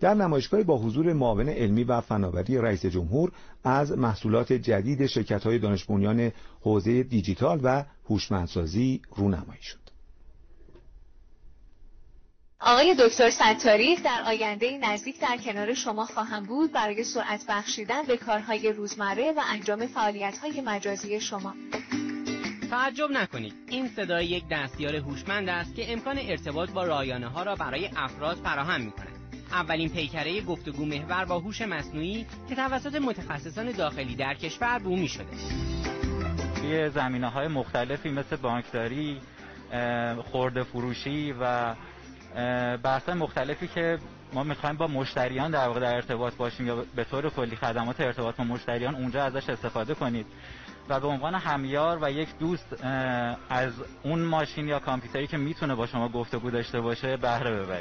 در نمایشگاهی با حضور معاون علمی و فناوری رئیس جمهور از محصولات جدید شرکت‌های دانش بنیان حوزه دیجیتال و هوشمندسازی رونمایی شد. آقای دکتر ستاری در آینده نزدیک در کنار شما خواهم بود برای سرعت بخشیدن به کارهای روزمره و انجام فعالیت‌های مجازی شما. تعجب نکنید این صدای یک دستیار هوشمند است که امکان ارتباط با رایانه ها را برای افراد فراهم می کند. اولین پیکره گفتگو محور با هوش مصنوعی که توسط متخصصان داخلی در کشور بومی شده. توی زمینه های مختلفی مثل بانکداری، خورده فروشی و بحث مختلفی که ما می‌خوایم با مشتریان در واقع در ارتباط باشیم یا به طور کلی خدمات ارتباط با مشتریان اونجا ازش استفاده کنید و به عنوان همیار و یک دوست از اون ماشین یا کامپیوتری که می‌تونه با شما گفتگو داشته باشه بهره ببرید